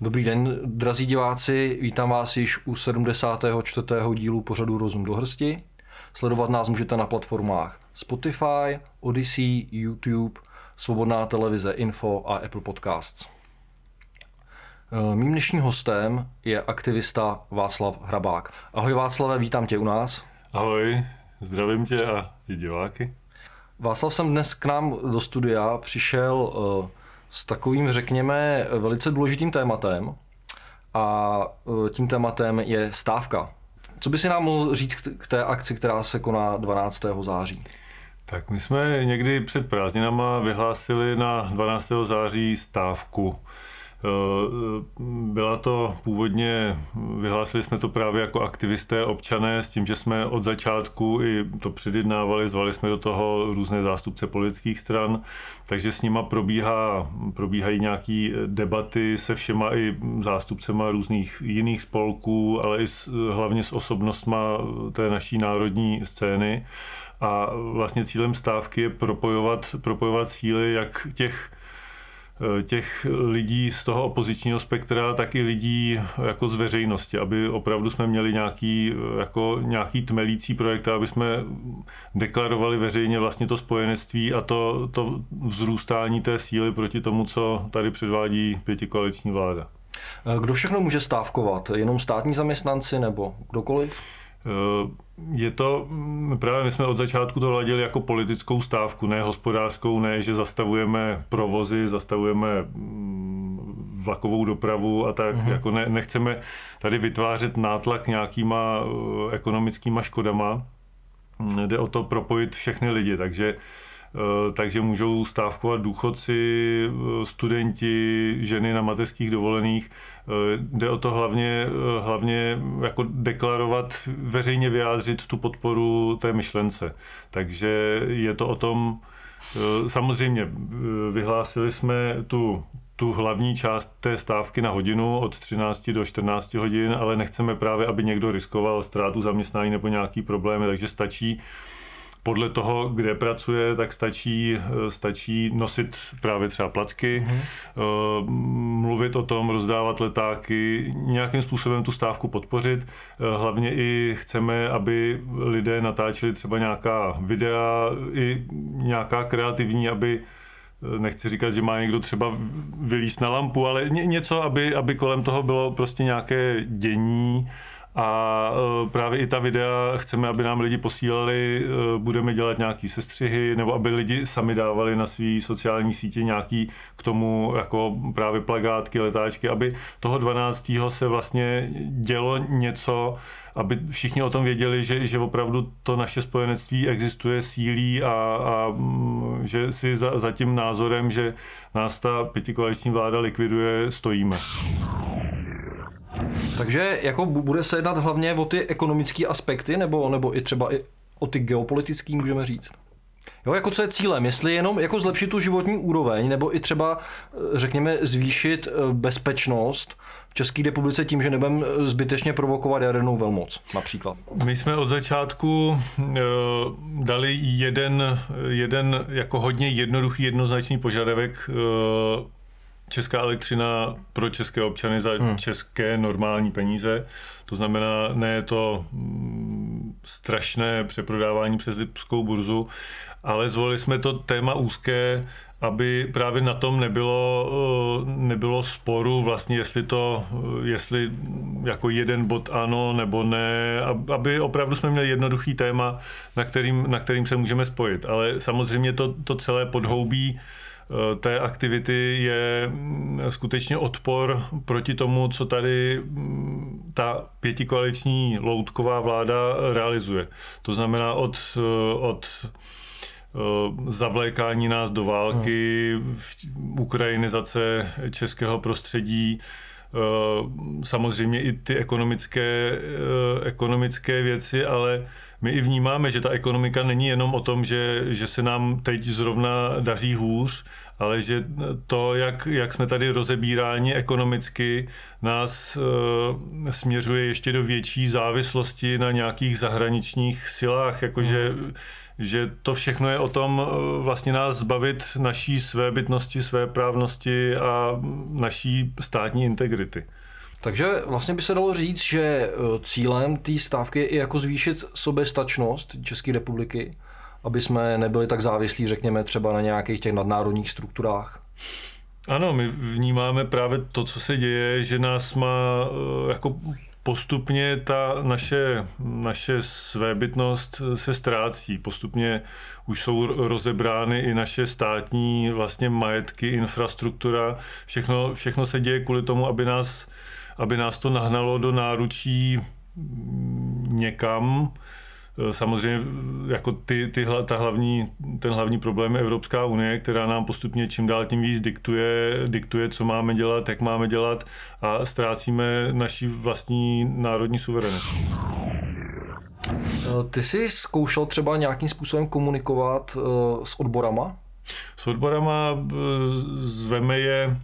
Dobrý den, drazí diváci, vítám vás již u 74. dílu pořadu Rozum do hrsti. Sledovat nás můžete na platformách Spotify, Odyssey, YouTube, Svobodná televize Info a Apple Podcasts. Eh, mým dnešním hostem je aktivista Václav Hrabák. Ahoj Václave, vítám tě u nás. Ahoj, zdravím tě a i diváky. Václav jsem dnes k nám do studia přišel eh, s takovým, řekněme, velice důležitým tématem a e, tím tématem je stávka. Co by si nám mohl říct k té akci, která se koná 12. září? Tak my jsme někdy před prázdninama vyhlásili na 12. září stávku. Eh, byla to původně, vyhlásili jsme to právě jako aktivisté, občané, s tím, že jsme od začátku i to předjednávali, zvali jsme do toho různé zástupce politických stran, takže s nima probíhá, probíhají nějaké debaty se všema i zástupcema různých jiných spolků, ale i s, hlavně s osobnostma té naší národní scény. A vlastně cílem stávky je propojovat, propojovat síly jak těch těch lidí z toho opozičního spektra, tak i lidí jako z veřejnosti, aby opravdu jsme měli nějaký, eh, jako nějaký tmelící projekt, aby jsme deklarovali veřejně vlastně to spojenectví a to, to vzrůstání té síly proti tomu, co tady předvádí pětikoaliční vláda. Eh, kdo všechno může stávkovat? Jenom státní zaměstnanci nebo kdokoliv? Eh, je to, mm, právě my jsme od začátku to hladili jako politickou stávku, ne hospodářskou, ne, že zastavujeme provozy, zastavujeme mm, vlakovou dopravu a tak, mm-hmm. jako ne, nechceme tady vytvářet nátlak nějakýma eh, ekonomickýma škodama, jde o to propojit všechny lidi, takže Eh, takže můžou stávkovat důchodci, eh, studenti, ženy na mateřských dovolených. Eh, jde o to hlavně, hlavně jako deklarovat, veřejně vyjádřit tu podporu té myšlence. Takže je to o tom, samozřejmě vyhlásili jsme tu tu hlavní část té stávky na hodinu od 13 do 14 hodin, ale nechceme právě, aby někdo riskoval ztrátu zaměstnání nebo nějaký problémy, takže stačí podle toho, kde pracuje, tak stačí, eh, stačí nosit právě třeba placky, mm-hmm. mluvit o tom, rozdávat letáky, nějakým způsobem tu stávku podpořit. Eh, hlavně i chceme, aby lidé natáčeli třeba nějaká videa, i nějaká kreativní, aby nechci říkat, že má někdo třeba vylíst na lampu, ale něco, aby, aby kolem toho bylo prostě nějaké dění, a e, právě i ta videa chceme, aby nám lidi posílali, e, budeme dělat nějaký sestřihy, nebo aby lidi sami dávali na své sociální sítě nějaký k tomu jako právě plagátky, letáčky, aby toho 12. se vlastně dělo něco, aby všichni o tom věděli, že, že opravdu to naše spojenectví existuje, sílí a, a že si za, za tím názorem, že nás ta pětikoaliční vláda likviduje, stojíme. Takže jako bude se jednat hlavně o ty ekonomické aspekty, nebo, nebo i třeba i o ty geopolitické, můžeme říct? Jo, jako co je cílem? Jestli jenom jako zlepšit tu životní úroveň, nebo i třeba, eh, řekněme, zvýšit eh, bezpečnost v České republice tím, že nebudeme eh, zbytečně provokovat jadernou velmoc, například. My jsme od začátku dali jeden, jeden jako hodně jednoduchý, jednoznačný požadavek česká elektřina pro české občany za hmm. české normální peníze. To znamená, ne je to mm, strašné přeprodávání přes Lipskou burzu, ale zvolili jsme to téma úzké, aby právě na tom nebylo, eh, nebylo sporu vlastně, jestli to, eh, jestli jako jeden bod ano nebo ne, aby opravdu jsme měli jednoduchý téma, na kterým, na kterým se můžeme spojit. Ale samozřejmě to, to celé podhoubí té aktivity je mm, skutečně odpor proti tomu, co tady mm, ta pětikoaliční loutková vláda realizuje. To znamená od, eh, od eh, zavlékání nás do války, ukrajinizace českého prostředí, samozřejmě i ty ekonomické, ekonomické věci, ale my i vnímáme, že ta ekonomika není jenom o tom, že, že se nám teď zrovna daří hůř, ale že to, jak, jak jsme tady rozebíráni ekonomicky, nás e, směřuje ještě do větší závislosti na nějakých zahraničních silách, jakože mm. že to všechno je o tom eh, vlastně nás zbavit naší své bytnosti, své právnosti a naší státní integrity. Takže vlastně by se dalo říct, že eh, cílem té stávky je i jako zvýšit soběstačnost České republiky, aby jsme nebyli tak závislí, řekněme, třeba na nějakých těch nadnárodních strukturách. Ano, my vnímáme právě to, co se děje, že nás má eh, jako postupně ta naše, naše svébytnost se ztrácí. Postupně už jsou rozebrány i naše státní vlastně majetky, infrastruktura. Všechno, všechno se děje kvůli tomu, aby nás aby nás to nahnalo do náručí někam. Samozřejmě jako ty, ty, ta hlavní, ten hlavní problém je Evropská unie, která nám postupně čím dál tím víc diktuje, diktuje, co máme dělat, jak máme dělat a ztrácíme naší vlastní národní suverenitu. Ty jsi zkoušel třeba nějakým způsobem komunikovat s odborama? S odborama zveme je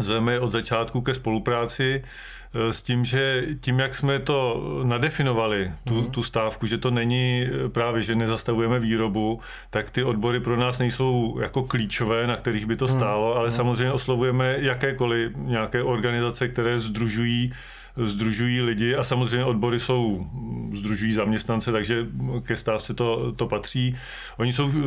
zveme od začátku ke spolupráci eh, s tím, že tím, jak jsme to nadefinovali, tu, mm. tu stávku, že to není eh, právě, že nezastavujeme výrobu, tak ty odbory pro nás nejsou jako klíčové, na kterých by to mhm. stálo, ale mm. samozřejmě oslovujeme jakékoliv nějaké organizace, které združují združují lidi a samozřejmě odbory jsou, združují zaměstnance, takže ke stávce to, to patří. Oni jsou eh,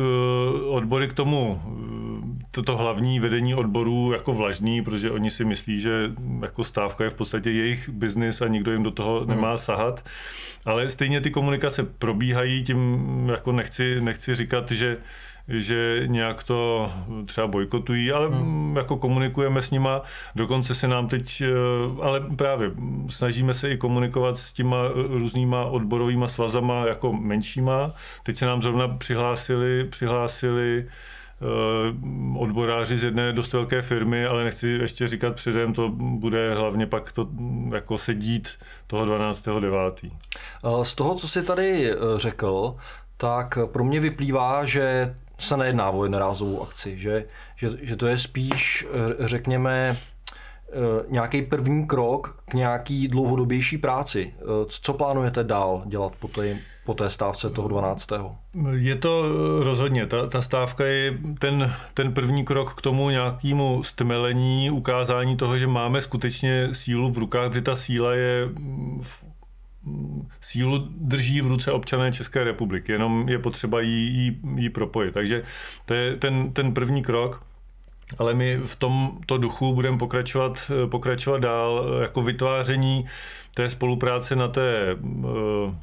odbory k tomu, eh, toto hlavní vedení odborů jako vlažný, protože oni si myslí, že jako stávka je v podstatě jejich biznis a nikdo jim do toho hmm. nemá sahat. Ale stejně ty komunikace probíhají, tím jako nechci, nechci říkat, že že nějak to třeba bojkotují, ale hmm. jako komunikujeme s nima, dokonce se nám teď, eh, ale právě snažíme se i komunikovat s těma různýma odborovýma svazama jako menšíma. Teď se nám zrovna přihlásili, přihlásili eh, odboráři z jedné dost velké firmy, ale nechci ještě říkat předem, to bude hlavně pak to jako se dít toho 12.9. Eh, z toho, co jsi tady řekl, tak pro mě vyplývá, že se nejedná o jednorázovou akci, že, že, že to je spíš, eh, řekněme, eh, nějaký první krok k nějaký dlouhodobější práci. Eh, co plánujete dál dělat po té, po té stávce toho 12. Je to rozhodně. Ta, ta stávka je ten, ten první krok k tomu nějakému stmelení, ukázání toho, že máme skutečně sílu v rukách, protože ta síla je v sílu drží v ruce občané České republiky, jenom je potřeba jí, jí, jí propojit. Takže to je ten, ten první krok. Ale my v tomto duchu budeme pokračovat, pokračovat dál jako vytváření té spolupráce na té eh,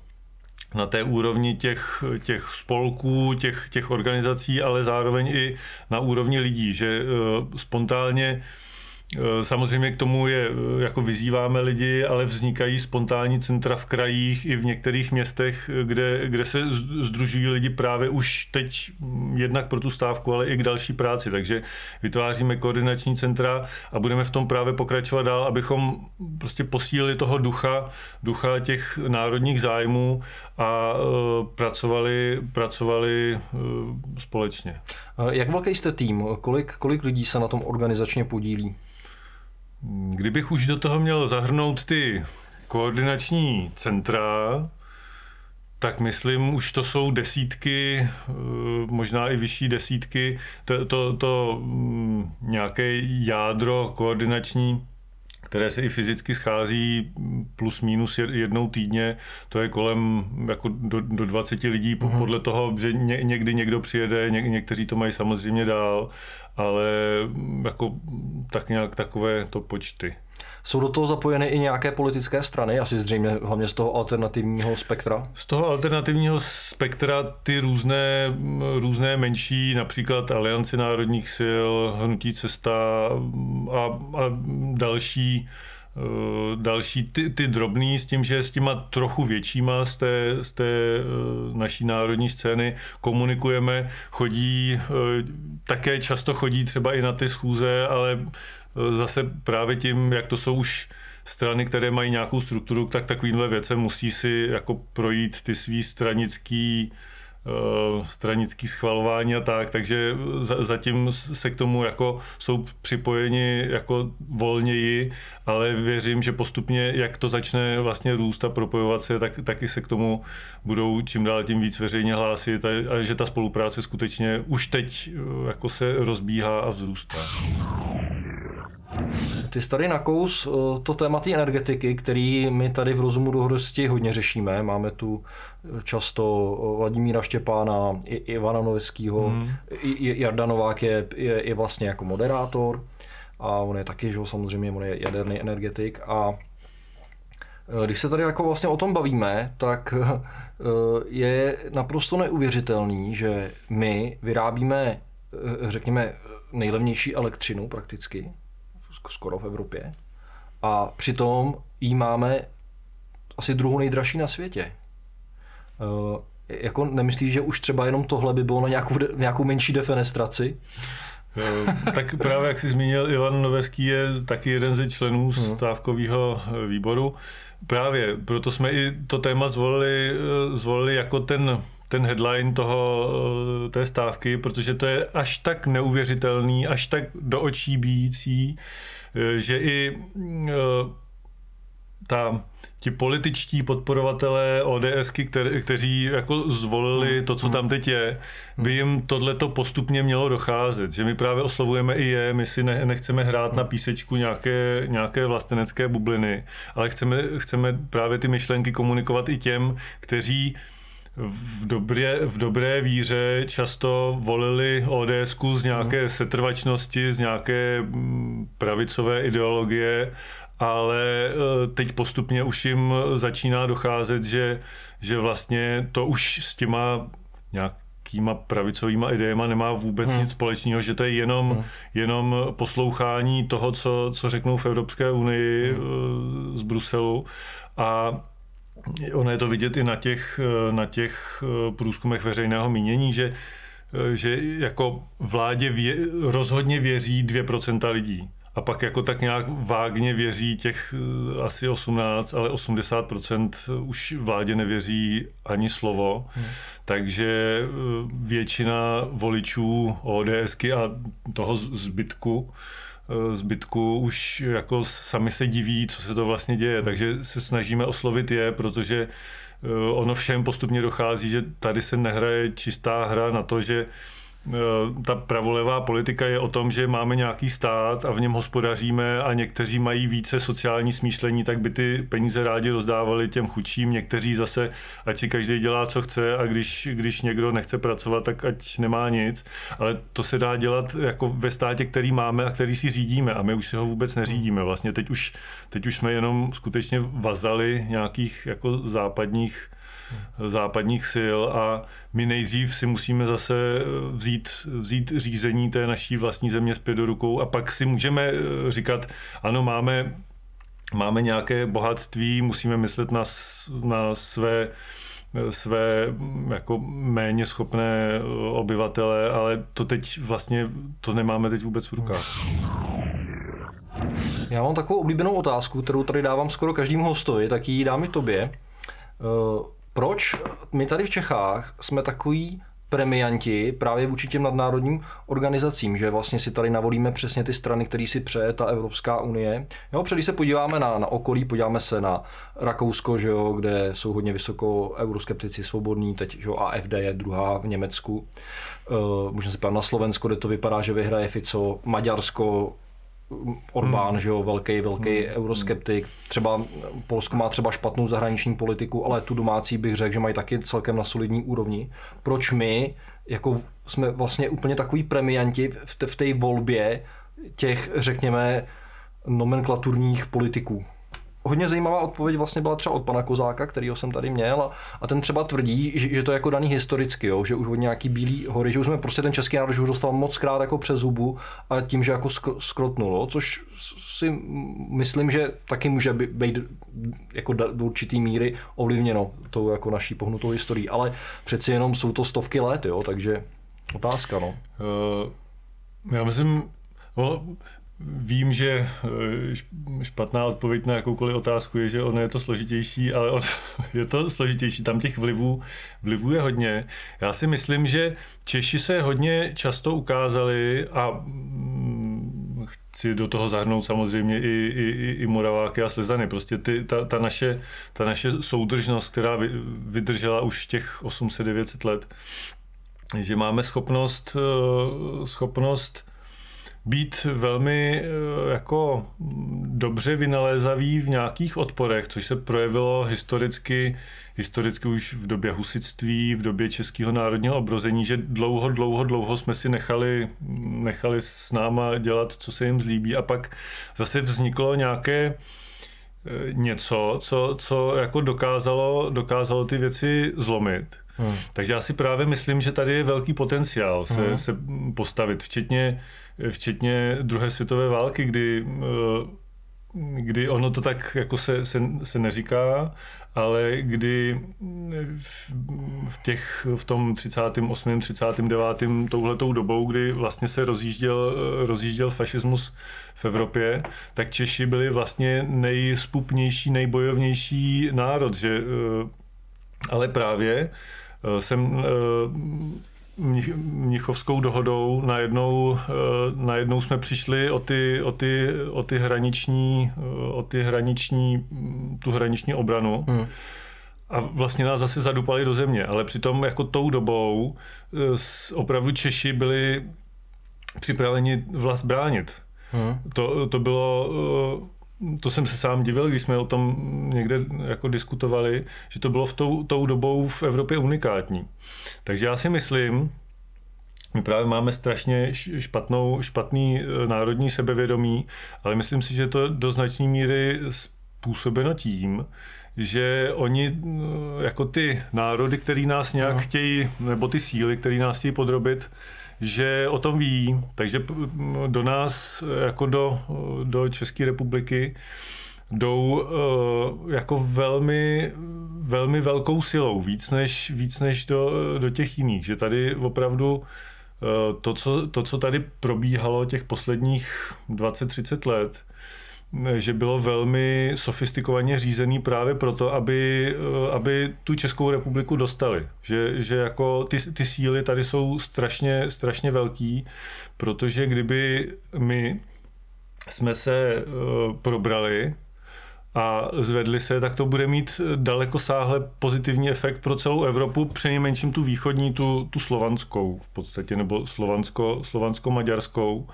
na té úrovni těch, těch spolků, těch, těch organizací, ale zároveň i na úrovni lidí, že eh, spontánně samozřejmě k tomu je, eh, jako vyzýváme lidi, ale vznikají spontánní centra v krajích i v některých městech, kde, kde se združují lidi právě už teď mm, jednak pro tu stávku, ale i k další práci. Takže vytváříme koordinační centra a budeme v tom právě pokračovat dál, abychom prostě posílili toho ducha, ducha těch národních zájmů a pracovali, pracovali společně. Jak velký jste tým? Kolik, kolik lidí se na tom organizačně podílí? Kdybych už do toho měl zahrnout ty koordinační centra, tak myslím, už to jsou desítky, eh, možná i vyšší desítky, to, to, to mm, nějaké jádro koordinační, které se i fyzicky schází plus minus jednou týdně, to je kolem jako do, do 20 lidí, mm-hmm. podle toho, že ně, někdy někdo přijede, ně, někteří to mají samozřejmě dál, ale jako tak nějak takové to počty. Jsou do toho zapojeny i nějaké politické strany, asi zřejmě hlavně z toho alternativního spektra? Z toho alternativního spektra ty různé, různé menší, například Alianci národních sil, Hnutí cesta a, a další Eh, další ty, ty drobný s tím, že s těma trochu většíma z té, z té eh, naší národní scény komunikujeme, chodí, eh, také často chodí třeba i na ty schůze, ale zase právě tím, jak to jsou už strany, které mají nějakou strukturu, tak takovýmhle věcem musí si jako projít ty svý stranický Eh, stranický schvalování a tak, takže zatím se k tomu jako jsou připojeni jako volněji, ale věřím, že postupně, jak to začne vlastně růst a propojovat se, tak taky se k tomu budou čím dál tím víc veřejně hlásit a, a že ta spolupráce skutečně už teď eh, jako se rozbíhá a vzrůstá. Ty jsi tady nakous eh, to téma té energetiky, který my tady v Rozumu do hrosti hodně řešíme. Máme tu eh, často eh, Vladimíra Štěpána, i Ivana Noveckého, hmm. Jarda Novák je, je, je vlastně jako moderátor a on je taky, že samozřejmě, on je jaderný energetik a když se tady jako vlastně o tom bavíme, tak je naprosto neuvěřitelný, že my vyrábíme, řekněme, nejlevnější elektřinu prakticky, skoro v Evropě. A přitom jí máme asi druhou nejdražší na světě. Uh, jako nemyslíš, že už třeba jenom tohle by bylo na nějakou, nějakou menší defenestraci? Eh, tak právě jak jsi zmínil, Ivan Noveský je taky jeden ze členů hmm. stávkového výboru. Právě proto jsme i to téma zvolili, eh, zvolili jako ten ten headline toho, té stávky, protože to je až tak neuvěřitelný, až tak do očí bíjící, že i eh, ta ti političtí podporovatelé ODSky, kter, kteří jako zvolili hmm. to, co tam teď je, by jim tohleto postupně mělo docházet. Že my právě oslovujeme i je, my si ne, nechceme hrát na písečku nějaké, nějaké vlastenecké bubliny, ale chceme, chceme právě ty myšlenky komunikovat i těm, kteří v dobré, v dobré víře často volili ods z nějaké hmm. setrvačnosti, z nějaké mm, pravicové ideologie, ale e, teď postupně už jim začíná docházet, že, že vlastně to už s těma nějakýma pravicovýma idejema nemá vůbec hmm. nic společného, že to je jenom, hmm. jenom poslouchání toho, co, co řeknou v Evropské unii hmm. z Bruselu a Ono je to vidět i na těch, na těch eh, průzkumech veřejného mínění, že, eh, že jako vládě vě, rozhodně věří 2% lidí. A pak jako tak nějak vágně věří těch eh, asi 18, ale 80% už vládě nevěří ani slovo. Hmm. Takže většina voličů ODSky a toho zbytku Eh, zbytku už jako sami se diví, co se to vlastně děje, takže se snažíme oslovit je, protože eh, ono všem postupně dochází, že tady se nehraje čistá hra na to, že Eh, ta pravolevá politika je o tom, že máme nějaký stát a v něm hospodaříme a někteří mají více sociální smýšlení, tak by ty peníze rádi rozdávali těm chudším, někteří zase, ať si každý dělá, co chce a když, když někdo nechce pracovat, tak ať nemá nic. Ale to se dá dělat jako ve státě, který máme a který si řídíme a my už si ho vůbec neřídíme. Vlastně teď už, teď už jsme jenom skutečně vazali nějakých jako západních západních sil a my nejdřív si musíme zase vzít, vzít řízení té naší vlastní země zpět do rukou a pak si můžeme eh, říkat, ano, máme, máme nějaké bohatství, musíme myslet na, na své své jako méně schopné eh, obyvatele, ale to teď vlastně, to nemáme teď vůbec v rukách. Já mám takovou oblíbenou otázku, kterou tady dávám skoro každému hostovi, tak ji dám i tobě. Proč my tady v Čechách jsme takový premianti právě vůči těm nadnárodním organizacím, že vlastně si tady navolíme přesně ty strany, které si přeje ta Evropská unie. Jo, když se podíváme na, na okolí, podíváme se na Rakousko, že jo, kde jsou hodně vysoko euroskeptici svobodní, teď že jo, AFD je druhá v Německu. Uh, můžeme se podívat na Slovensko, kde to vypadá, že vyhraje Fico, Maďarsko, Orbán, hmm. že jo, velký, velký hmm. euroskeptik. Třeba Polsko má třeba špatnou zahraniční politiku, ale tu domácí bych řekl, že mají taky celkem na solidní úrovni. Proč my jako jsme vlastně úplně takový premianti v, v té volbě těch, řekněme, nomenklaturních politiků? Hodně zajímavá odpověď vlastně byla třeba od pana Kozáka, kterýho jsem tady měl a, a ten třeba tvrdí, že, že to je jako daný historicky, jo, že už od nějaký bílý hory, že už jsme prostě ten český národ už dostal moc krát jako přes zubu a tím, že jako skrotnulo, což si myslím, že taky může být jako do určitý míry ovlivněno tou jako naší pohnutou historií, ale přeci jenom jsou to stovky let, jo, takže otázka, no. Uh, já myslím, no, Vím, že eh, špatná odpověď na jakoukoliv otázku je, že ono je to složitější, ale on, je to složitější. Tam těch vlivů, vlivů je hodně. Já si myslím, že Češi se hodně často ukázali a mm, chci do toho zahrnout samozřejmě i, i, i Moraváky a Slezany. Prostě ty, ta, ta, naše, ta naše soudržnost, která vydržela už těch 800-900 let, že máme schopnost, eh, schopnost být velmi eh, jako dobře vynalézavý v nějakých odporech, což se projevilo historicky, historicky už v době husitství, v době českého národního obrození, že dlouho, dlouho, dlouho jsme si nechali, nechali s náma dělat, co se jim zlíbí. A pak zase vzniklo nějaké něco, co, co jako dokázalo, dokázalo ty věci zlomit. Hmm. Takže já si právě myslím, že tady je velký potenciál se, hmm. se postavit, včetně včetně druhé světové války, kdy, eh, kdy ono to tak jako se, se, se neříká, ale kdy v, těch, v tom 38. 39. touhletou dobou, kdy vlastně se rozjížděl, rozjížděl fašismus v Evropě, tak Češi byli vlastně nejspupnější, nejbojovnější národ, že eh, ale právě eh, jsem Mnichovskou dohodou najednou, eh, najednou jsme přišli o ty, o ty, o ty hraniční, eh, o ty hraniční, tu hraniční obranu. Hmm. A vlastně nás zase zadupali do země, ale přitom jako tou dobou eh, opravdu Češi byli připraveni vlast bránit. Hmm. To, to bylo to jsem se sám divil, když jsme o tom někde jako diskutovali, že to bylo v tou, tou dobou v Evropě unikátní. Takže já si myslím, my právě máme strašně špatnou, špatný e, národní sebevědomí, ale myslím si, že to do značné míry způsobeno tím, že oni e, jako ty národy, který nás nějak no. chtějí, nebo ty síly, které nás chtějí podrobit, že o tom ví, takže do nás, jako do, do České republiky, jdou uh, jako velmi, velmi velkou silou, víc než, víc než do, do těch jiných. Že tady opravdu uh, to, co, to, co tady probíhalo těch posledních 20-30 let, že bylo velmi sofistikovaně řízený právě proto, aby, eh, aby tu Českou republiku dostali. Že, že jako ty, ty síly tady jsou strašně, strašně velký, protože kdyby my jsme se uh, probrali a zvedli se, tak to bude mít daleko sáhle pozitivní efekt pro celou Evropu, přinejmenším tu východní, tu, tu slovanskou v podstatě, nebo slovansko, slovansko-maďarskou.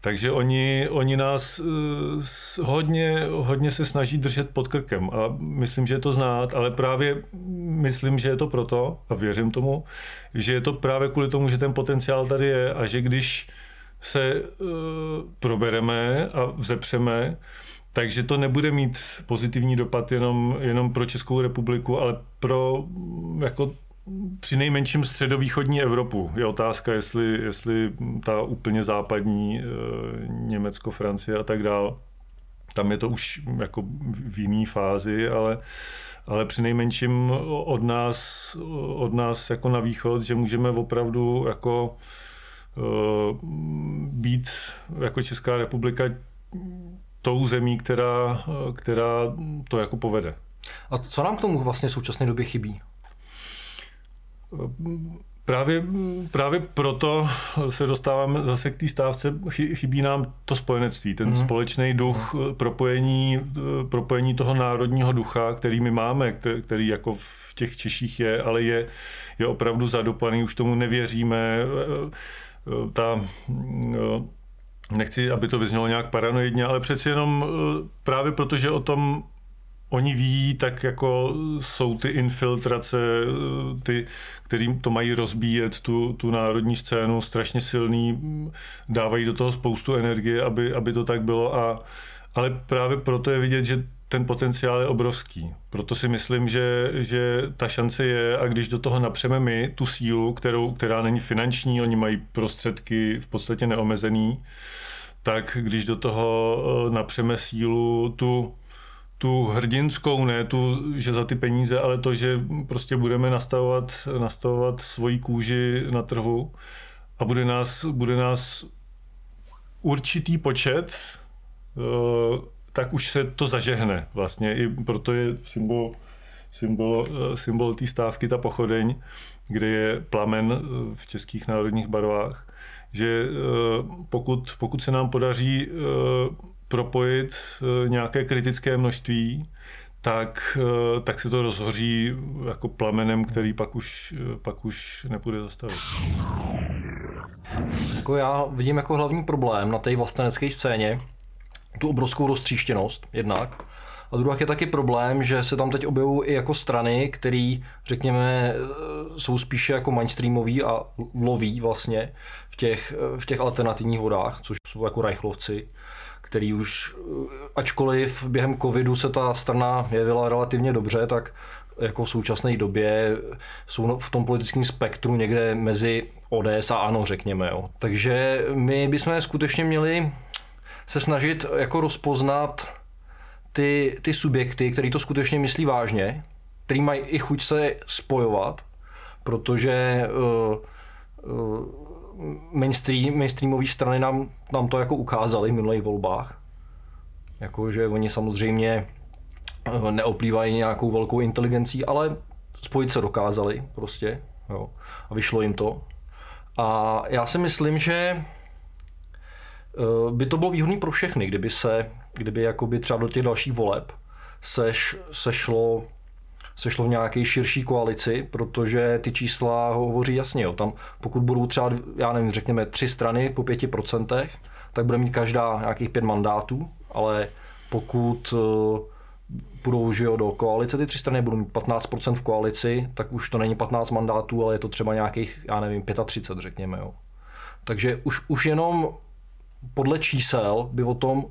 Takže oni, oni nás uh, hodně, hodně se snaží držet pod krkem a myslím, že je to znát, ale právě myslím, že je to proto a věřím tomu, že je to právě kvůli tomu, že ten potenciál tady je a že když se uh, probereme a vzepřeme, takže to nebude mít pozitivní dopad jenom, jenom pro Českou republiku, ale pro jako při nejmenším středovýchodní Evropu. Je otázka, jestli, jestli ta úplně západní e, Německo, Francie a tak dál, tam je to už jako v jiné fázi, ale, ale při nejmenším od nás, od nás jako na východ, že můžeme opravdu jako e, být jako Česká republika tou zemí, která, která to jako povede. A co nám k tomu vlastně v současné době chybí? Právě, právě proto se dostáváme zase k té stávce, chybí nám to spojenectví, ten mm. společný duch, propojení, propojení toho národního ducha, který my máme, který jako v těch Češích je, ale je, je opravdu zadupaný, už tomu nevěříme. Ta nechci, aby to vyznělo nějak paranoidně, ale přeci jenom eh, právě protože o tom oni ví, tak jako jsou ty infiltrace, eh, ty, kterým to mají rozbíjet, tu, tu národní scénu, strašně silný, dávají do toho spoustu energie, aby, aby to tak bylo. A, ale právě proto je vidět, že ten potenciál je obrovský. Proto si myslím, že, že ta šance je a když do toho napřeme my tu sílu, kterou, která není finanční, oni mají prostředky v podstatě neomezený, tak když do toho eh, napřeme sílu tu, tu hrdinskou, ne tu, že za ty peníze, ale to, že prostě budeme nastavovat, nastavovat svoji kůži na trhu a bude nás, bude nás určitý počet tak už se to zažehne vlastně. I proto je symbol, symbol, symbol té stávky ta pochodeň, kde je plamen v českých národních barvách. Že pokud, pokud se nám podaří propojit nějaké kritické množství, tak, eh, tak se to rozhoří jako plamenem, který pak už, eh, pak už nepůjde zastavit. Jako já vidím jako hlavní problém na té vlastenecké scéně tu obrovskou roztříštěnost jednak. A druhá je taky problém, že se tam teď objevují i jako strany, které, řekněme, eh, jsou spíše jako mainstreamový a loví vlastně v těch, v těch alternativních vodách, což jsou jako rajchlovci který už, ačkoliv během covidu se ta strana jevila relativně dobře, tak jako v současné době jsou v tom politickém spektru někde mezi ODS a ANO, řekněme. Jo. Takže my bychom skutečně měli se snažit jako rozpoznat ty, ty subjekty, který to skutečně myslí vážně, který mají i chuť se spojovat, protože uh, uh, mainstream, mainstreamové strany nám, nám to jako ukázali v minulých volbách. Jako, že oni samozřejmě eh, neoplývají nějakou velkou inteligencí, ale spojit se dokázali prostě. Jo. A vyšlo jim to. A já si myslím, že by to bylo výhodné pro všechny, kdyby se, kdyby jakoby třeba do těch dalších voleb seš, sešlo sešlo v nějaké širší koalici, protože ty čísla hovoří jasně. Jo. Tam pokud budou třeba, já nevím, řekněme tři strany po pěti procentech, tak bude mít každá nějakých pět mandátů, ale pokud eh, budou že jo, do koalice, ty tři strany budou mít 15% v koalici, tak už to není 15 mandátů, ale je to třeba nějakých, já nevím, 35, řekněme. Jo. Takže už, už jenom podle čísel by o tom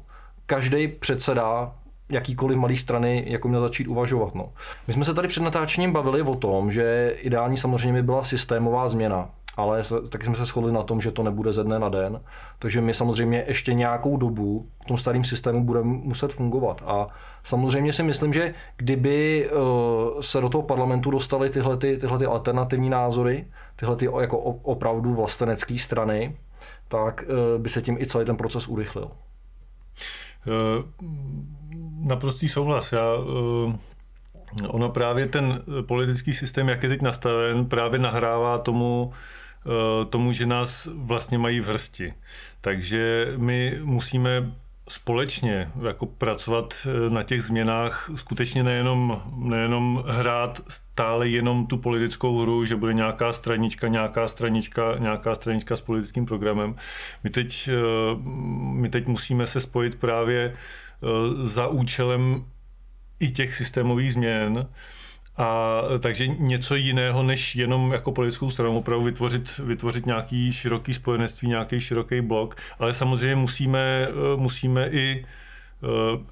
každý předseda jakýkoliv malý strany jako měl začít uvažovat. No. My jsme se tady před natáčením bavili o tom, že ideální samozřejmě by byla systémová změna, ale taky jsme se shodli na tom, že to nebude ze dne na den. Takže my samozřejmě ještě nějakou dobu v tom starém systému budeme muset fungovat. A samozřejmě si myslím, že kdyby eh, se do toho parlamentu dostaly tyhle, ty, tyhle ty alternativní názory, tyhle ty jako opravdu vlastenecké strany, tak eh, by se tím i celý ten proces urychlil. Uh naprostý souhlas. Já, uh, ono právě ten politický systém, jak je teď nastaven, právě nahrává tomu, uh, tomu, že nás vlastně mají v hrsti. Takže my musíme společně jako pracovat eh, na těch změnách, skutečně nejenom, nejenom hrát stále jenom tu politickou hru, že bude nějaká stranička, nějaká stranička, nějaká stranička s politickým programem. My teď, my teď musíme se spojit právě Eh, za účelem i těch systémových změn. A takže něco jiného, než jenom jako politickou stranu, opravdu vytvořit, vytvořit nějaký široký spojenectví, nějaký široký blok, ale samozřejmě musíme, eh, musíme i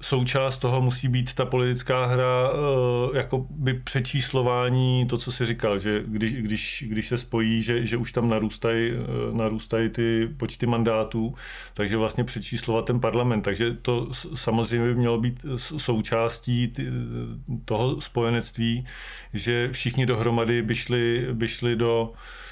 součást toho musí být ta politická hra eh, jako by přečíslování, to, co si říkal, že když, když, když se spojí, že, že už tam narůstají, eh, narůstají ty počty mandátů, takže vlastně přečíslovat ten parlament. Takže to samozřejmě by mělo být součástí toho spojenectví, že všichni dohromady by šli, by šli do Eh,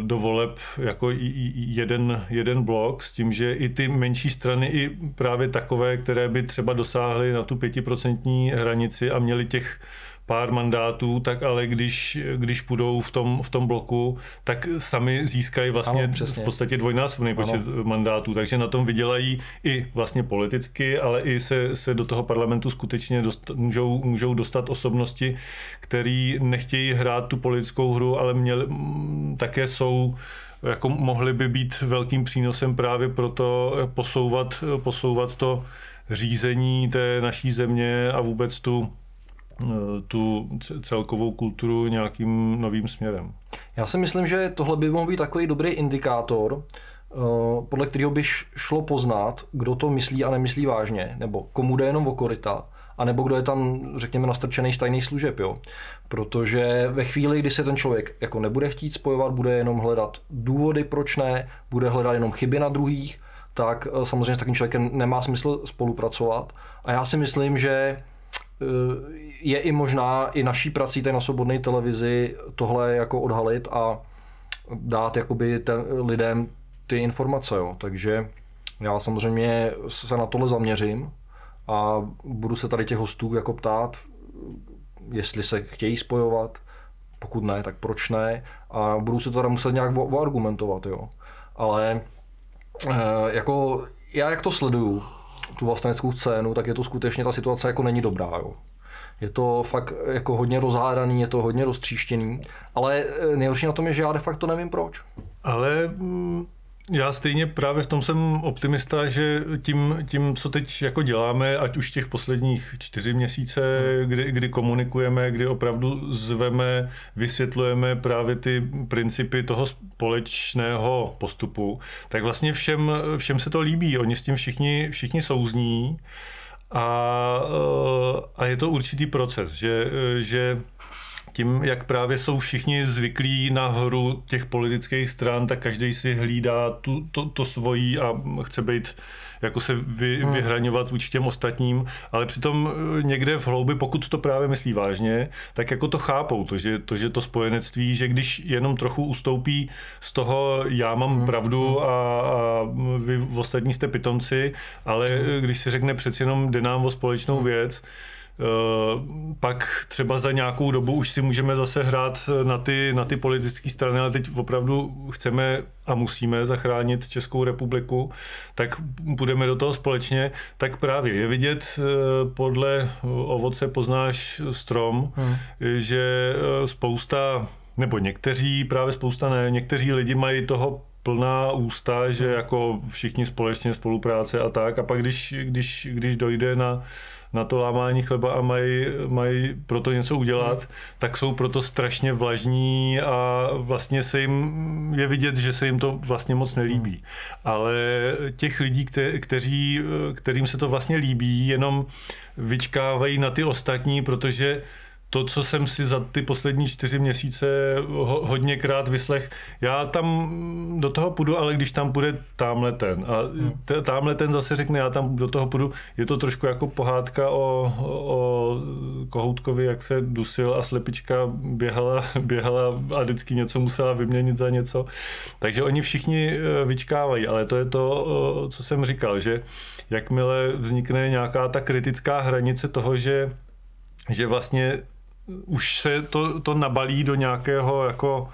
do voleb jako jeden, jeden blok s tím, že i ty menší strany, i právě takové, které by třeba dosáhly na tu pětiprocentní hranici a měly těch pár mandátů, tak ale když, když půjdou v tom, v tom bloku, tak sami získají vlastně ano, v podstatě dvojnásobný počet ano. mandátů, takže na tom vydělají i vlastně politicky, ale i se, se do toho parlamentu skutečně dost, můžou, můžou dostat osobnosti, který nechtějí hrát tu politickou hru, ale měli, také jsou jako mohli by být velkým přínosem právě pro to posouvat, posouvat to řízení té naší země a vůbec tu tu celkovou kulturu nějakým novým směrem. Já si myslím, že tohle by mohl být takový dobrý indikátor, eh, podle kterého by šlo poznat, kdo to myslí a nemyslí vážně, nebo komu jde jenom o koryta, anebo kdo je tam, řekněme, nastrčený z tajných služeb, jo. Protože ve chvíli, kdy se ten člověk jako nebude chtít spojovat, bude jenom hledat důvody, proč ne, bude hledat jenom chyby na druhých, tak eh, samozřejmě s takovým člověkem nemá smysl spolupracovat. A já si myslím, že je i možná i naší prací tady na svobodné televizi tohle jako odhalit a dát jakoby ten, lidem ty informace. Jo. Takže Já samozřejmě se na tohle zaměřím a budu se tady těch hostů jako ptát, jestli se chtějí spojovat, pokud ne, tak proč ne a budu se to teda muset nějak argumentovat, jo. Ale eh, jako já jak to sleduju, tu vlasteneckou scénu, tak je to skutečně, ta situace jako není dobrá, jo. Je to fakt jako hodně rozhádaný, je to hodně roztříštěný, ale eh, nejhorší na tom je, že já de facto nevím proč. Ale mm, já stejně právě v tom jsem optimista, že tím, tím co teď jako děláme, ať už těch posledních čtyři měsíce, kdy, kdy komunikujeme, kdy opravdu zveme, vysvětlujeme právě ty principy toho společného postupu, tak vlastně všem, všem se to líbí. Oni s tím všichni, všichni souzní a, a je to určitý proces, že, že tím, jak právě jsou všichni zvyklí na hru těch politických stran, tak každý si hlídá tu, to, to svojí a chce být jako se vy, hmm. vyhraňovat vůči těm ostatním, ale přitom eh, někde v hloubi, pokud to právě myslí vážně, tak jako to chápou, to, že to, že to spojenectví, že když jenom trochu ustoupí z toho, já mám hmm. pravdu hmm. a, a vy ostatní jste pitomci, ale hmm. když si řekne přeci jenom jde nám o společnou hmm. věc, Eh, pak třeba za nějakou dobu už si můžeme zase hrát na ty, na ty politické strany, ale teď opravdu chceme a musíme zachránit Českou republiku, tak budeme do toho společně. Tak právě je vidět, eh, podle ovoce poznáš strom, hmm. že eh, spousta, nebo někteří, právě spousta ne, někteří lidi mají toho plná ústa, že hmm. jako všichni společně spolupráce a tak. A pak když, když, když dojde na na to lámání chleba a mají, mají pro to něco udělat, hmm. tak jsou proto strašně vlažní a vlastně se jim je vidět, že se jim to vlastně moc nelíbí. Hmm. Ale těch lidí, kte, kteří, kterým se to vlastně líbí, jenom vyčkávají na ty ostatní, protože to, co jsem si za ty poslední čtyři měsíce ho, hodněkrát vyslech, já tam do toho půjdu, ale když tam půjde tamhle ten a hmm. t- tamhle ten zase řekne, já tam do toho půjdu, je to trošku jako pohádka o, o Kohoutkovi, jak se dusil a slepička běhala, běhala a vždycky něco musela vyměnit za něco. Takže oni všichni eh, vyčkávají, ale to je to, co jsem říkal, že jakmile vznikne nějaká ta kritická hranice toho, že že vlastně už se to, to nabalí do nějakého jako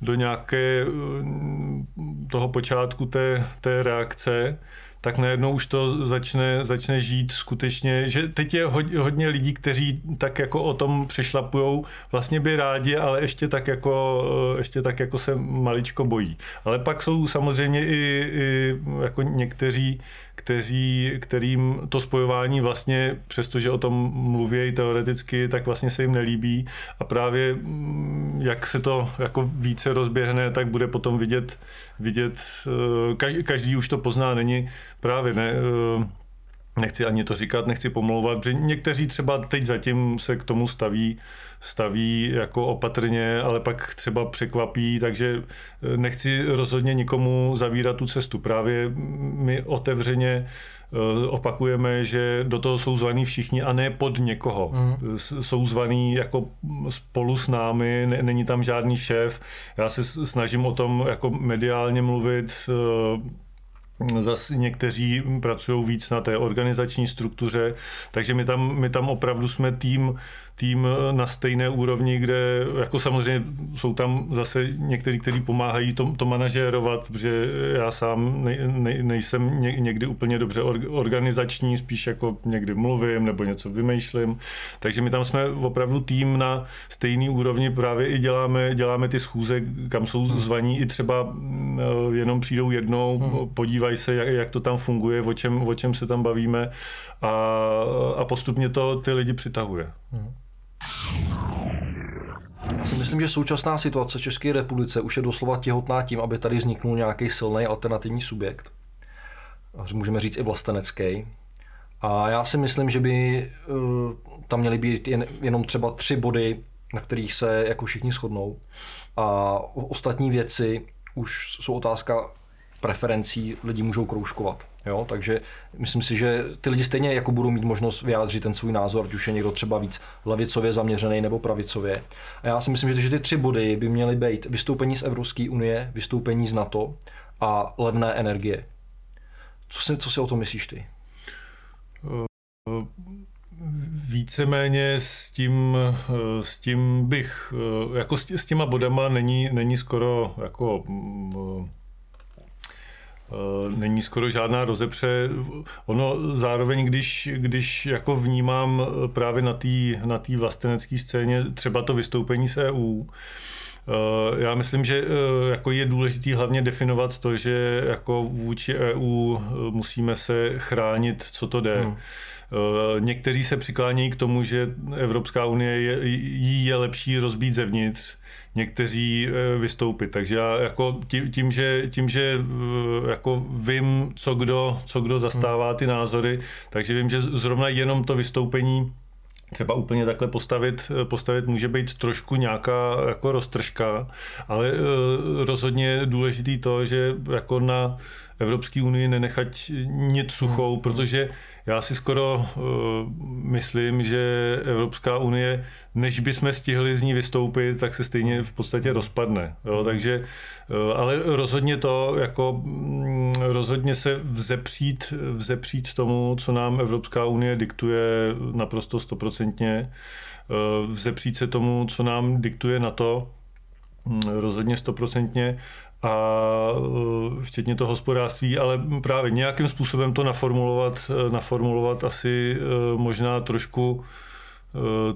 do nějaké mm, toho počátku té, té reakce, tak najednou už to začne, začne žít skutečně, že teď je hodně, lidí, kteří tak jako o tom přešlapujou, vlastně by rádi, ale ještě tak jako, ještě tak jako se maličko bojí. Ale pak jsou samozřejmě i, i jako někteří, kteří, kterým to spojování vlastně, přestože o tom mluví teoreticky, tak vlastně se jim nelíbí. A právě mm, jak se to jako více rozběhne, tak bude potom vidět, vidět eh, každý už to pozná, není právě ne, eh, nechci ani to říkat, nechci pomlouvat, že někteří třeba teď zatím se k tomu staví, staví jako opatrně, ale pak třeba překvapí, takže eh, nechci rozhodně nikomu zavírat tu cestu. Právě my otevřeně eh, opakujeme, že do toho jsou zvaní všichni a ne pod někoho. Mm. Jsou zvaní jako spolu s námi, není tam žádný šéf. Já se snažím o tom jako mediálně mluvit, Zase někteří pracují víc na té organizační struktuře, takže my tam, my tam opravdu jsme tým, tým na stejné úrovni, kde jako samozřejmě jsou tam zase někteří, kteří pomáhají to, to manažérovat, protože já sám ne, ne, nejsem někdy úplně dobře organizační, spíš jako někdy mluvím nebo něco vymýšlím. Takže my tam jsme opravdu tým na stejný úrovni, právě i děláme, děláme ty schůze, kam jsou hmm. zvaní i třeba mm, jenom přijdou jednou, hmm. Podívají se, jak, jak to tam funguje, o čem, o čem se tam bavíme a, a postupně to ty lidi přitahuje. Hmm. Já si myslím, že současná situace České republice už je doslova těhotná tím, aby tady vzniknul nějaký silný alternativní subjekt. Můžeme říct i vlastenecký. A já si myslím, že by eh, tam měly být jen, jenom třeba tři body, na kterých se jako všichni shodnou. A ostatní věci už jsou otázka preferencí, lidi můžou kroužkovat. Jo, takže myslím si, že ty lidi stejně jako budou mít možnost vyjádřit ten svůj názor, ať už je někdo třeba víc levicově zaměřený nebo pravicově. A já si myslím, že ty tři body by měly být vystoupení z Evropské unie, vystoupení z NATO a levné energie. Co si, co si o tom myslíš ty? Víceméně s tím, s tím bych, jako s, těma bodama není, není skoro jako není skoro žádná rozepře. Ono zároveň, když, když jako vnímám právě na té na tý vlastenecké scéně třeba to vystoupení z EU, Eh, já myslím, že eh, jako je důležité hlavně definovat to, že jako vůči EU eh, musíme se chránit, co to jde. Hmm. Někteří se přiklánějí k tomu, že Evropská unie je, jí je lepší rozbít zevnitř, někteří vystoupit. Takže já jako tím, tím, že, tím, že jako vím, co kdo, co kdo zastává ty názory, takže vím, že zrovna jenom to vystoupení třeba úplně takhle postavit, postavit může být trošku nějaká jako roztržka, ale eh, rozhodně důležitý to, že jako na Evropské unii nenechat nic suchou, hmm. protože já si skoro uh, myslím, že Evropská unie, než bychom stihli z ní vystoupit, tak se stejně v podstatě rozpadne. Jo? Takže, uh, ale rozhodně to, jako um, rozhodně se vzepřít, vzepřít tomu, co nám Evropská unie diktuje naprosto stoprocentně, uh, vzepřít se tomu, co nám diktuje na to, hm, rozhodně stoprocentně a e, včetně toho hospodářství, ale právě nějakým způsobem to naformulovat, e, naformulovat asi e, možná trošku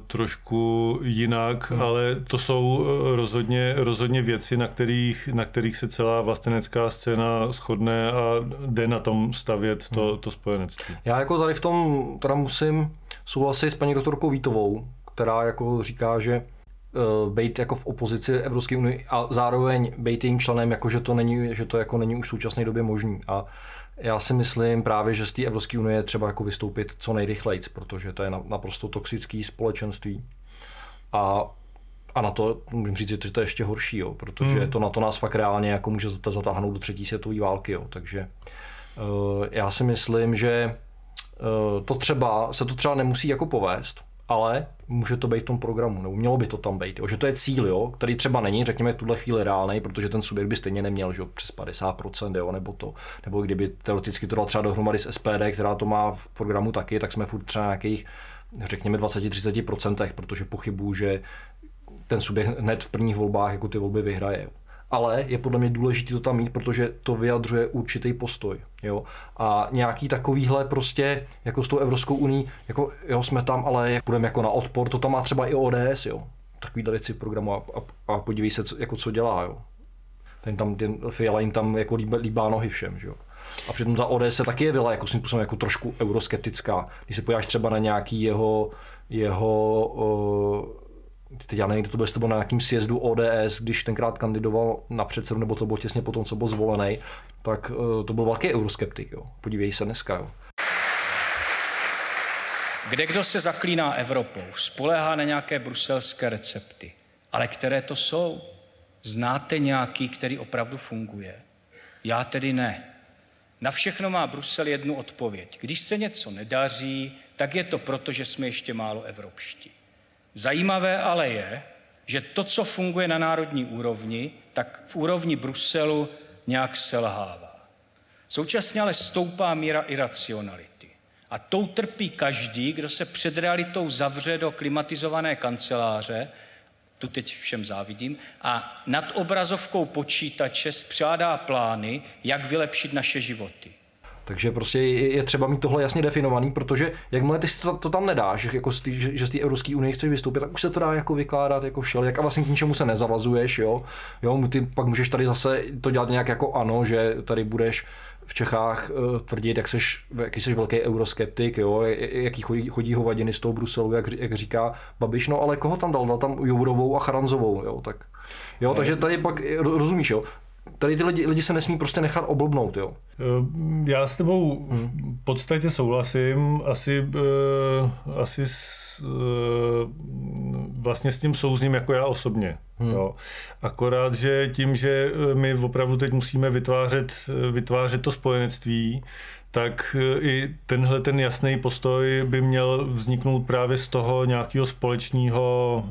trošku jinak, hmm. ale to jsou rozhodně, rozhodně věci, na kterých, na kterých se celá vlastenecká scéna shodne a jde na tom stavět to, hmm. to spojenectví. Já jako tady v tom teda musím souhlasit s paní doktorkou Vítovou, která jako říká, že uh, být jako v opozici Evropské unii a zároveň být jejím členem, jako že to není, že to jako není už v současné době možný. A já si myslím právě, že z té Evropské unie je třeba jako vystoupit co nejrychleji, protože to je naprosto toxický společenství. A a na to můžu říct, že to je ještě horší, jo, protože hmm. to na to nás fakt reálně jako může zatáhnout do třetí světové války. Jo, takže uh, já si myslím, že uh, to třeba, se to třeba nemusí jako povést, ale může to být v tom programu, nebo mělo by to tam být, jo? že to je cíl, jo? který třeba není, řekněme, tuhle chvíli reálný, protože ten subjekt by stejně neměl že? přes 50%, jo? nebo to, nebo kdyby teoreticky to dal třeba dohromady s SPD, která to má v programu taky, tak jsme furt třeba nějakých, řekněme, 20-30%, protože pochybuju, že ten subjekt hned v prvních volbách jako ty volby vyhraje. Jo ale je podle mě důležité to tam mít, protože to vyjadřuje určitý postoj. Jo? A nějaký takovýhle prostě, jako s tou Evropskou uní, jako jo, jsme tam, ale jak budeme jako na odpor, to tam má třeba i ODS, jo. Takovýhle věci v programu a, a, a podívej se, co, jako co dělá, jo. Ten tam, ten Fiala jim tam jako líbá, líbá nohy všem, že jo. A přitom ta ODS se taky jevila jako svým způsobem jako trošku euroskeptická. Když se podíváš třeba na nějaký jeho, jeho uh, teď já nevím, to byl, to bylo na nějakým sjezdu ODS, když tenkrát kandidoval na předsedu, nebo to bylo těsně po tom, co byl zvolený, tak uh, to byl velký euroskeptik. Jo. Podívej se dneska. Jo. Kde kdo se zaklíná Evropou, spolehá na nějaké bruselské recepty. Ale které to jsou? Znáte nějaký, který opravdu funguje? Já tedy ne. Na všechno má Brusel jednu odpověď. Když se něco nedaří, tak je to proto, že jsme ještě málo evropští. Zajímavé ale je, že to, co funguje na národní úrovni, tak v úrovni Bruselu nějak selhává. Současně ale stoupá míra iracionality. A tou trpí každý, kdo se před realitou zavře do klimatizované kanceláře, tu teď všem závidím, a nad obrazovkou počítače spřádá plány, jak vylepšit naše životy. Takže prostě je třeba mít tohle jasně definovaný, protože jakmile ty si to, to tam nedáš, jako z tý, že z té Evropské unie chceš vystoupit, tak už se to dá jako vykládat jako všelijak a vlastně k ničemu se nezavazuješ, jo. jo. Ty pak můžeš tady zase to dělat nějak jako ano, že tady budeš v Čechách uh, tvrdit, jak jsi, jaký jsi velký euroskeptik, jo, jaký chodí, chodí hovadiny z toho Bruselu, jak, jak říká Babiš, no ale koho tam dal? Dal tam Jourovou a Charanzovou, jo, tak Jo, takže tady pak, rozumíš, jo, tady ty lidi, lidi se nesmí prostě nechat oblbnout, jo? Eh, já s tebou v podstatě souhlasím, asi, uh, asi s, uh, vlastně s tím souzním jako já osobně. Hmm. Jo. Akorát, že tím, že my opravdu teď musíme vytvářet, vytvářet to spojenectví, tak e, i tenhle ten jasný postoj by měl vzniknout právě z toho nějakého společného,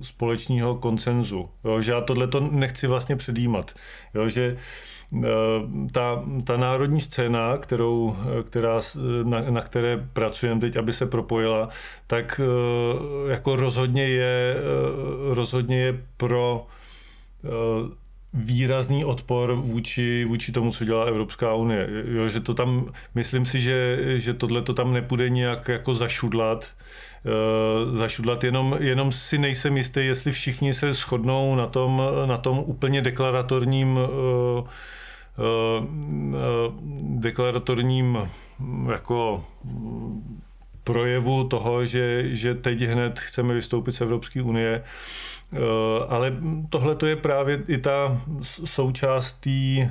e, společného koncenzu. Jo, že já tohle to nechci vlastně předjímat. Jo, že ta, ta národní scéna, kterou, která, na, na které pracujeme teď, aby se propojila, tak jako rozhodně je, rozhodně je pro výrazný odpor vůči, vůči tomu, co dělá Evropská unie. Jo, že to tam, myslím si, že, že tohle to tam nepůjde nějak jako zašudlat, uh, zašudlat, jenom, jenom si nejsem jistý, jestli všichni se shodnou na tom, na tom úplně deklaratorním uh, deklaratorním jako projevu toho, že, že teď hned chceme vystoupit z Evropské unie. Eh, ale tohle to je právě i ta součást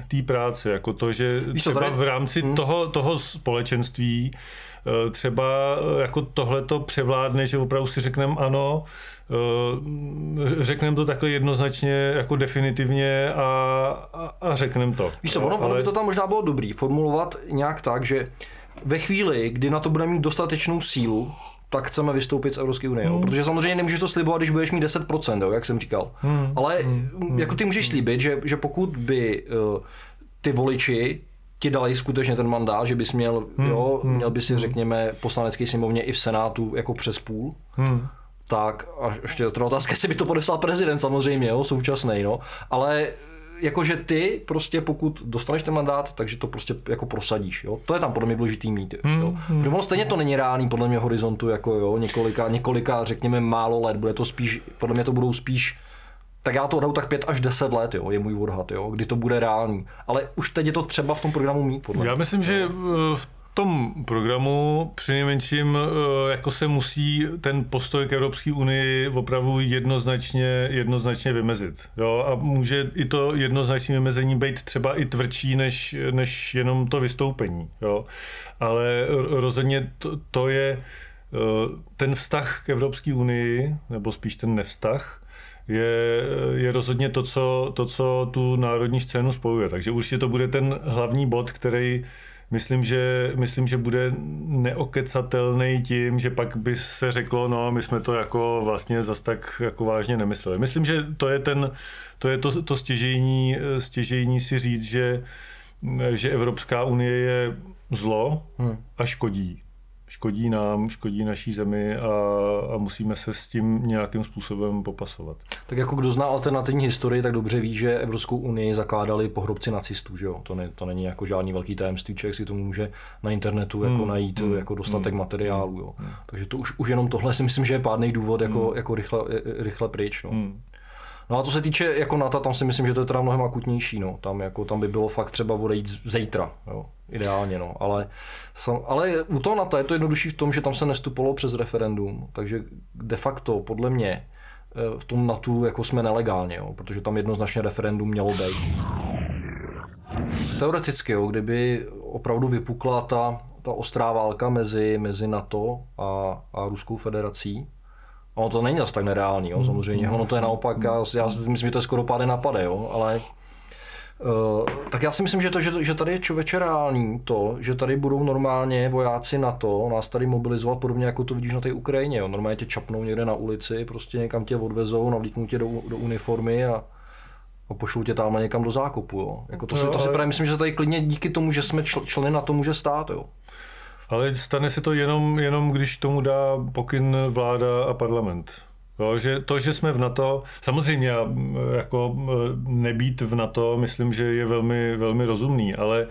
té práce, jako to, že třeba v rámci hmm. toho, toho společenství eh, třeba eh, jako tohle to převládne, že opravdu si řekneme ano, řekneme to takhle jednoznačně, jako definitivně a, a, a řekneme to. Víš co, ono, ale... ono by to tam možná bylo dobrý formulovat nějak tak, že ve chvíli, kdy na to bude mít dostatečnou sílu, tak chceme vystoupit z Evropské unie. Hmm. Protože samozřejmě nemůžeš to slibovat, když budeš mít 10%, jo, jak jsem říkal. Hmm. Ale hmm. jako ty můžeš slíbit, že, že pokud by uh, ty voliči ti dali skutečně ten mandát, že bys měl, hmm. jo, hmm. měl by si, hmm. řekněme, poslanecký sněmovně i v Senátu jako přes půl, hmm. tak a ještě to otázka, jestli by to podepsal prezident samozřejmě, jo, současný, no, ale jakože ty prostě pokud dostaneš ten mandát, takže to prostě jako prosadíš, jo. To je tam podle mě důležitý mít, jo. Hmm, hmm. stejně to není reálný podle mě horizontu, jako jo, několika, několika, řekněme málo let, bude to spíš, podle mě to budou spíš tak já to odhadu tak 5 až 10 let, jo, je můj odhad, jo, kdy to bude reálný. Ale už teď je to třeba v tom programu mít, podle Já myslím, že v tom programu přinejmenším eh, jako se musí ten postoj k Evropské unii opravdu jednoznačně, jednoznačně vymezit. Jo? A může i to jednoznačné vymezení být třeba i tvrdší než, než jenom to vystoupení. Jo? Ale rozhodně to, to je eh, ten vztah k Evropské unii, nebo spíš ten nevztah, je, je rozhodně to co, to, co tu národní scénu spojuje. Takže určitě to bude ten hlavní bod, který myslím, že, myslím, že bude neokecatelný tím, že pak by se řeklo, no my jsme to jako vlastně zas tak jako vážně nemysleli. Myslím, že to je ten, to je to, to stěžejní, stěžejní si říct, že, že Evropská unie je zlo hmm. a škodí škodí nám, škodí naší zemi a, a musíme se s tím nějakým způsobem popasovat. Tak jako kdo zná alternativní historii, tak dobře ví, že Evropskou unii zakládali pohrobci nacistů, že jo? To, ne, to není jako žádný velký tajemství, člověk si to může na internetu jako hmm. najít hmm. jako dostatek hmm. materiálu, jo? Hmm. Takže to už, už jenom tohle si myslím, že je pádný důvod jako, hmm. jako rychle, rychle pryč, no. Hmm. No a co se týče jako NATO, tam si myslím, že to je teda mnohem akutnější. No. Tam, jako, tam by bylo fakt třeba odejít zítra, jo. Ideálně. No. Ale, sam, ale u toho NATO je to jednodušší v tom, že tam se nestupovalo přes referendum, takže de facto podle mě eh, v tom NATO jako jsme nelegálně, jo, protože tam jednoznačně referendum mělo být. Teoreticky, jo, kdyby opravdu vypukla ta, ta ostrá válka mezi, mezi NATO a, a Ruskou federací, Ono to není asi tak nereálný, jo, samozřejmě. Ono to je naopak, já, já si myslím, že to je skoro pády napade, jo, ale tak já si myslím, že to, že, že tady je člověče reální to, že tady budou normálně vojáci na to, nás tady mobilizovat podobně jako to vidíš na té Ukrajině. Jo. Normálně tě čapnou někde na ulici, prostě někam tě odvezou, navlíknou tě do, do uniformy a, a pošlou tě tam někam do zákopu. Jo. Jako to, to, si, to si právě myslím, že tady klidně díky tomu, že jsme čl, členy na to může stát. Jo. Ale stane se to jenom, jenom když tomu dá pokyn vláda a parlament. Jo, že to, že jsme v NATO, samozřejmě jako nebýt v NATO, myslím, že je velmi, velmi rozumný, ale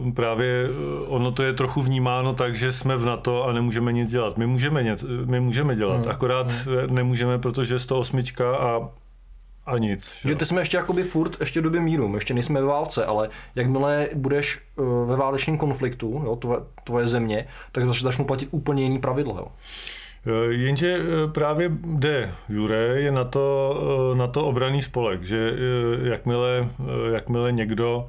Uh, právě ono to je trochu vnímáno tak, že jsme v NATO a nemůžeme nic dělat. My můžeme, něco, my můžeme dělat, hmm. akorát hmm. nemůžeme, protože je 108 a a nic. Že ty jsme ještě jakoby furt ještě v době míru, ještě nejsme ve válce, ale jakmile budeš uh, ve válečném konfliktu, jo, tvoje, tvoje země, tak začnou platit úplně jiný pravidla. Jo. Eh, jenže eh, právě jde Jure je na to, na to obraný spolek, že jakmile, jakmile někdo,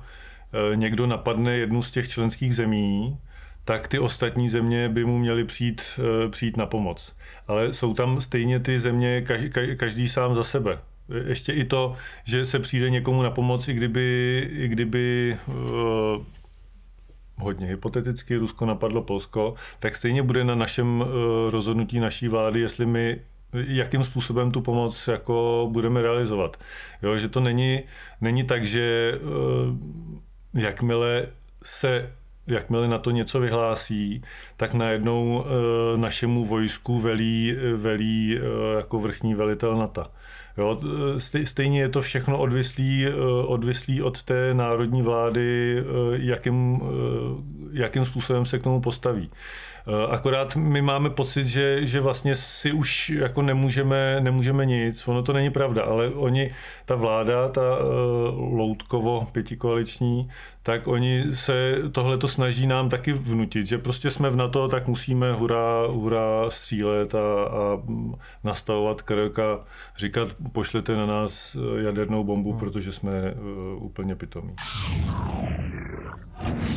někdo napadne jednu z těch členských zemí, tak ty ostatní země by mu měly přijít, přijít na pomoc. Ale jsou tam stejně ty země, každý sám za sebe ještě i to, že se přijde někomu na pomoc, i kdyby, i kdyby hodně hypoteticky Rusko napadlo Polsko, tak stejně bude na našem uh, rozhodnutí naší vlády, jestli my jakým způsobem tu pomoc jako budeme realizovat. Jo, že to není, není tak, že uh, jakmile se jakmile na to něco vyhlásí, tak najednou uh, našemu vojsku velí, velí uh, jako vrchní velitel NATO. Jo, stejně je to všechno odvislý, odvislý od té národní vlády, jakým, jakým způsobem se k tomu postaví. Eh, akorát my máme pocit, že, že vlastně si už jako nemůžeme, nemůžeme nic. Ono to není pravda, ale oni, ta vláda, ta uh, Loutkovo pětikoaliční, tak oni se tohle to snaží nám taky vnutit, že prostě jsme v NATO, tak musíme hurá, hurá střílet a, a nastavovat krk a říkat, pošlete na nás jadernou bombu, hmm. protože jsme úplně pitomí.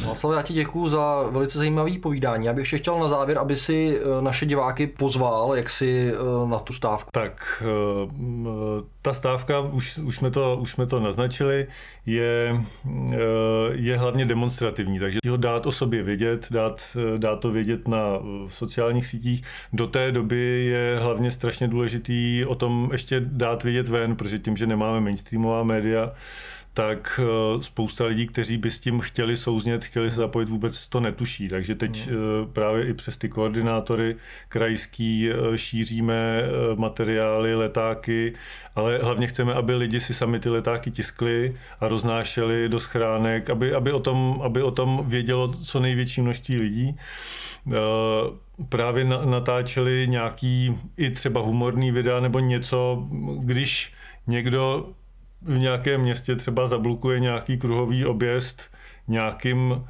Václav, já ti děkuji za velice zajímavý povídání. Já bych ještě chtěl na závěr, aby si eh, naše diváky pozval, jak si eh, na tu stávku. Tak, eh, ta stávka, už, už, jsme, to, už jsme to naznačili, je, je hlavně demonstrativní, takže ho dát o sobě vědět, dát, dát to vědět na sociálních sítích. Do té doby je hlavně strašně důležitý o tom ještě dát vědět ven, protože tím, že nemáme mainstreamová média, tak eh, spousta lidí, kteří by s tím chtěli souznět, chtěli se zapojit, vůbec to netuší. Takže teď mm. právě i přes ty koordinátory krajský eh, šíříme materiály, letáky, ale hlavně chceme, aby lidi si sami ty letáky tiskli a roznášeli do schránek, aby, aby, o, tom, aby o tom vědělo co největší množství lidí právě natáčeli nějaký i třeba humorný videa nebo něco, když někdo v nějakém městě třeba zablokuje nějaký kruhový objezd nějakým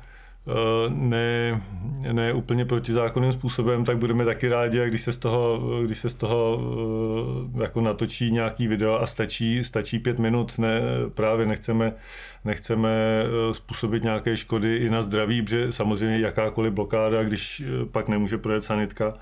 eh, ne, ne úplně protizákonným způsobem, tak budeme taky rádi, když se z toho, když se z toho eh, jako natočí nějaký video a stačí, stačí pět minut, ne, právě nechceme, nechceme eh, způsobit nějaké škody i na zdraví, protože samozřejmě jakákoliv blokáda, když pak nemůže projet sanitka,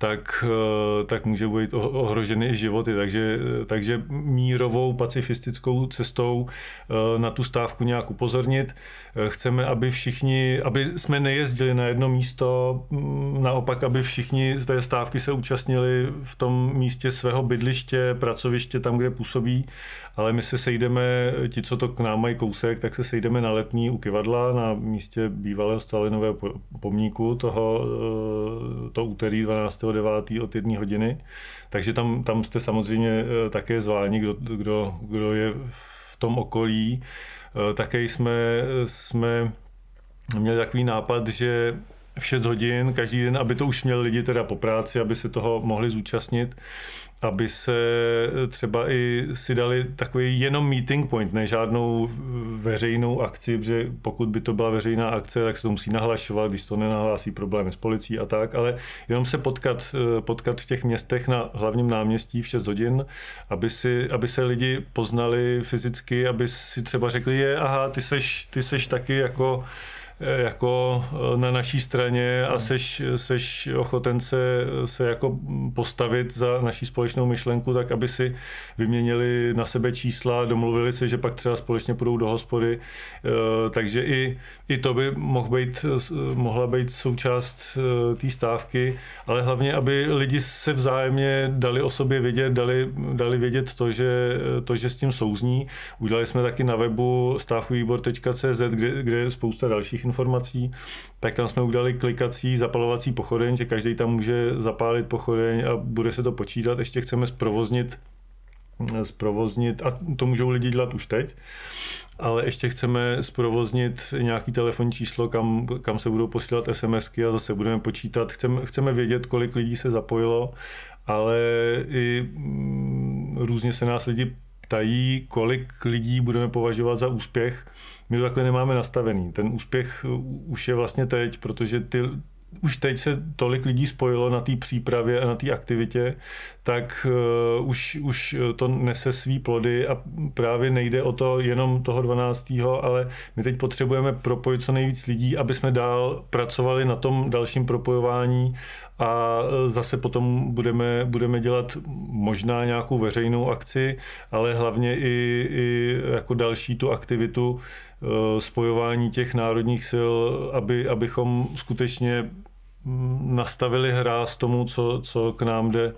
tak, eh, tak může být ohroženy i životy. Takže, takže mírovou pacifistickou cestou eh, na tu stávku nějak upozornit. Eh, chceme, aby všichni, aby jsme nejezdili na jedno místo, mm, naopak, aby všichni z té stávky se účastnili v tom místě svého bydliště, pracoviště, tam, kde působí, ale my se sejdeme, ti, co to k nám mají kousek, tak se sejdeme na letní u Kivadla na místě bývalého Stalinového pomníku toho to úterý 12. 9. od jedné hodiny. Takže tam, tam jste samozřejmě eh, také zváni, kdo, kdo, kdo je v tom okolí. Eh, také jsme, jsme měli takový nápad, že v 6 hodin každý den, aby to už měli lidi teda po práci, aby se toho mohli zúčastnit, aby se třeba i si dali takový jenom meeting point, ne žádnou veřejnou akci, protože pokud by to byla veřejná akce, tak se to musí nahlašovat, když to nenahlásí problémy s policií a tak, ale jenom se potkat, potkat v těch městech na hlavním náměstí v 6 hodin, aby, si, aby se lidi poznali fyzicky, aby si třeba řekli, je, aha, ty seš, ty seš taky jako Eh, jako eh, na naší straně a hmm. seš, seš ochoten se, se jako postavit za naší společnou myšlenku, tak aby si vyměnili na sebe čísla, domluvili se, že pak třeba společně půjdou do hospody. Eh, takže i, i to by mohl být, mohla být součást té stávky, ale hlavně, aby lidi se vzájemně dali o sobě vědět, dali, dali vědět to že, to, že s tím souzní. Udělali jsme taky na webu stávkovýbor.cz, kde, kde je spousta dalších informací, tak tam jsme udělali klikací zapalovací pochodeň, že každý tam může zapálit pochodeň a bude se to počítat. Ještě chceme zprovoznit, zprovoznit a to můžou lidi dělat už teď, ale ještě chceme zprovoznit nějaký telefonní číslo, kam, kam se budou posílat SMSky a zase budeme počítat. Chceme, chceme vědět, kolik lidí se zapojilo, ale i mm, různě se nás lidi ptají, kolik lidí budeme považovat za úspěch my to takhle nemáme nastavený. Ten úspěch už je vlastně teď, protože ty, už teď se tolik lidí spojilo na té přípravě a na té aktivitě, tak uh, už, už to nese svý plody a právě nejde o to jenom toho 12. ale my teď potřebujeme propojit co nejvíc lidí, aby jsme dál pracovali na tom dalším propojování a zase potom budeme, budeme dělat možná nějakou veřejnou akci, ale hlavně i, i jako další tu aktivitu eh, spojování těch národních sil, aby, abychom skutečně mm, nastavili hráz tomu, co, co k nám jde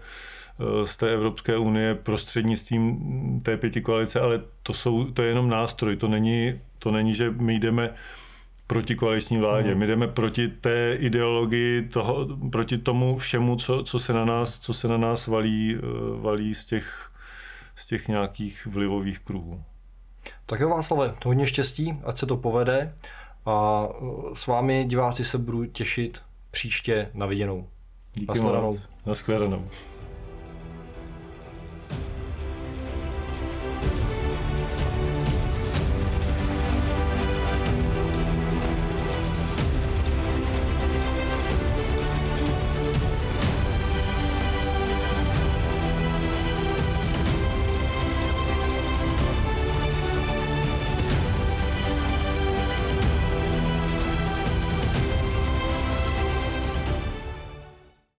z té Evropské unie prostřednictvím té pěti koalice, ale to, jsou, to je jenom nástroj, to není, to není, že my jdeme proti koaliční vládě. Hmm. My jdeme proti té ideologii, toho, proti tomu všemu, co, co, se na nás, co se na nás valí, valí z těch, z těch nějakých vlivových kruhů. Tak jo, Václave, to hodně štěstí, ať se to povede a s vámi diváci se budu těšit příště na viděnou. Díky moc. Naschledanou.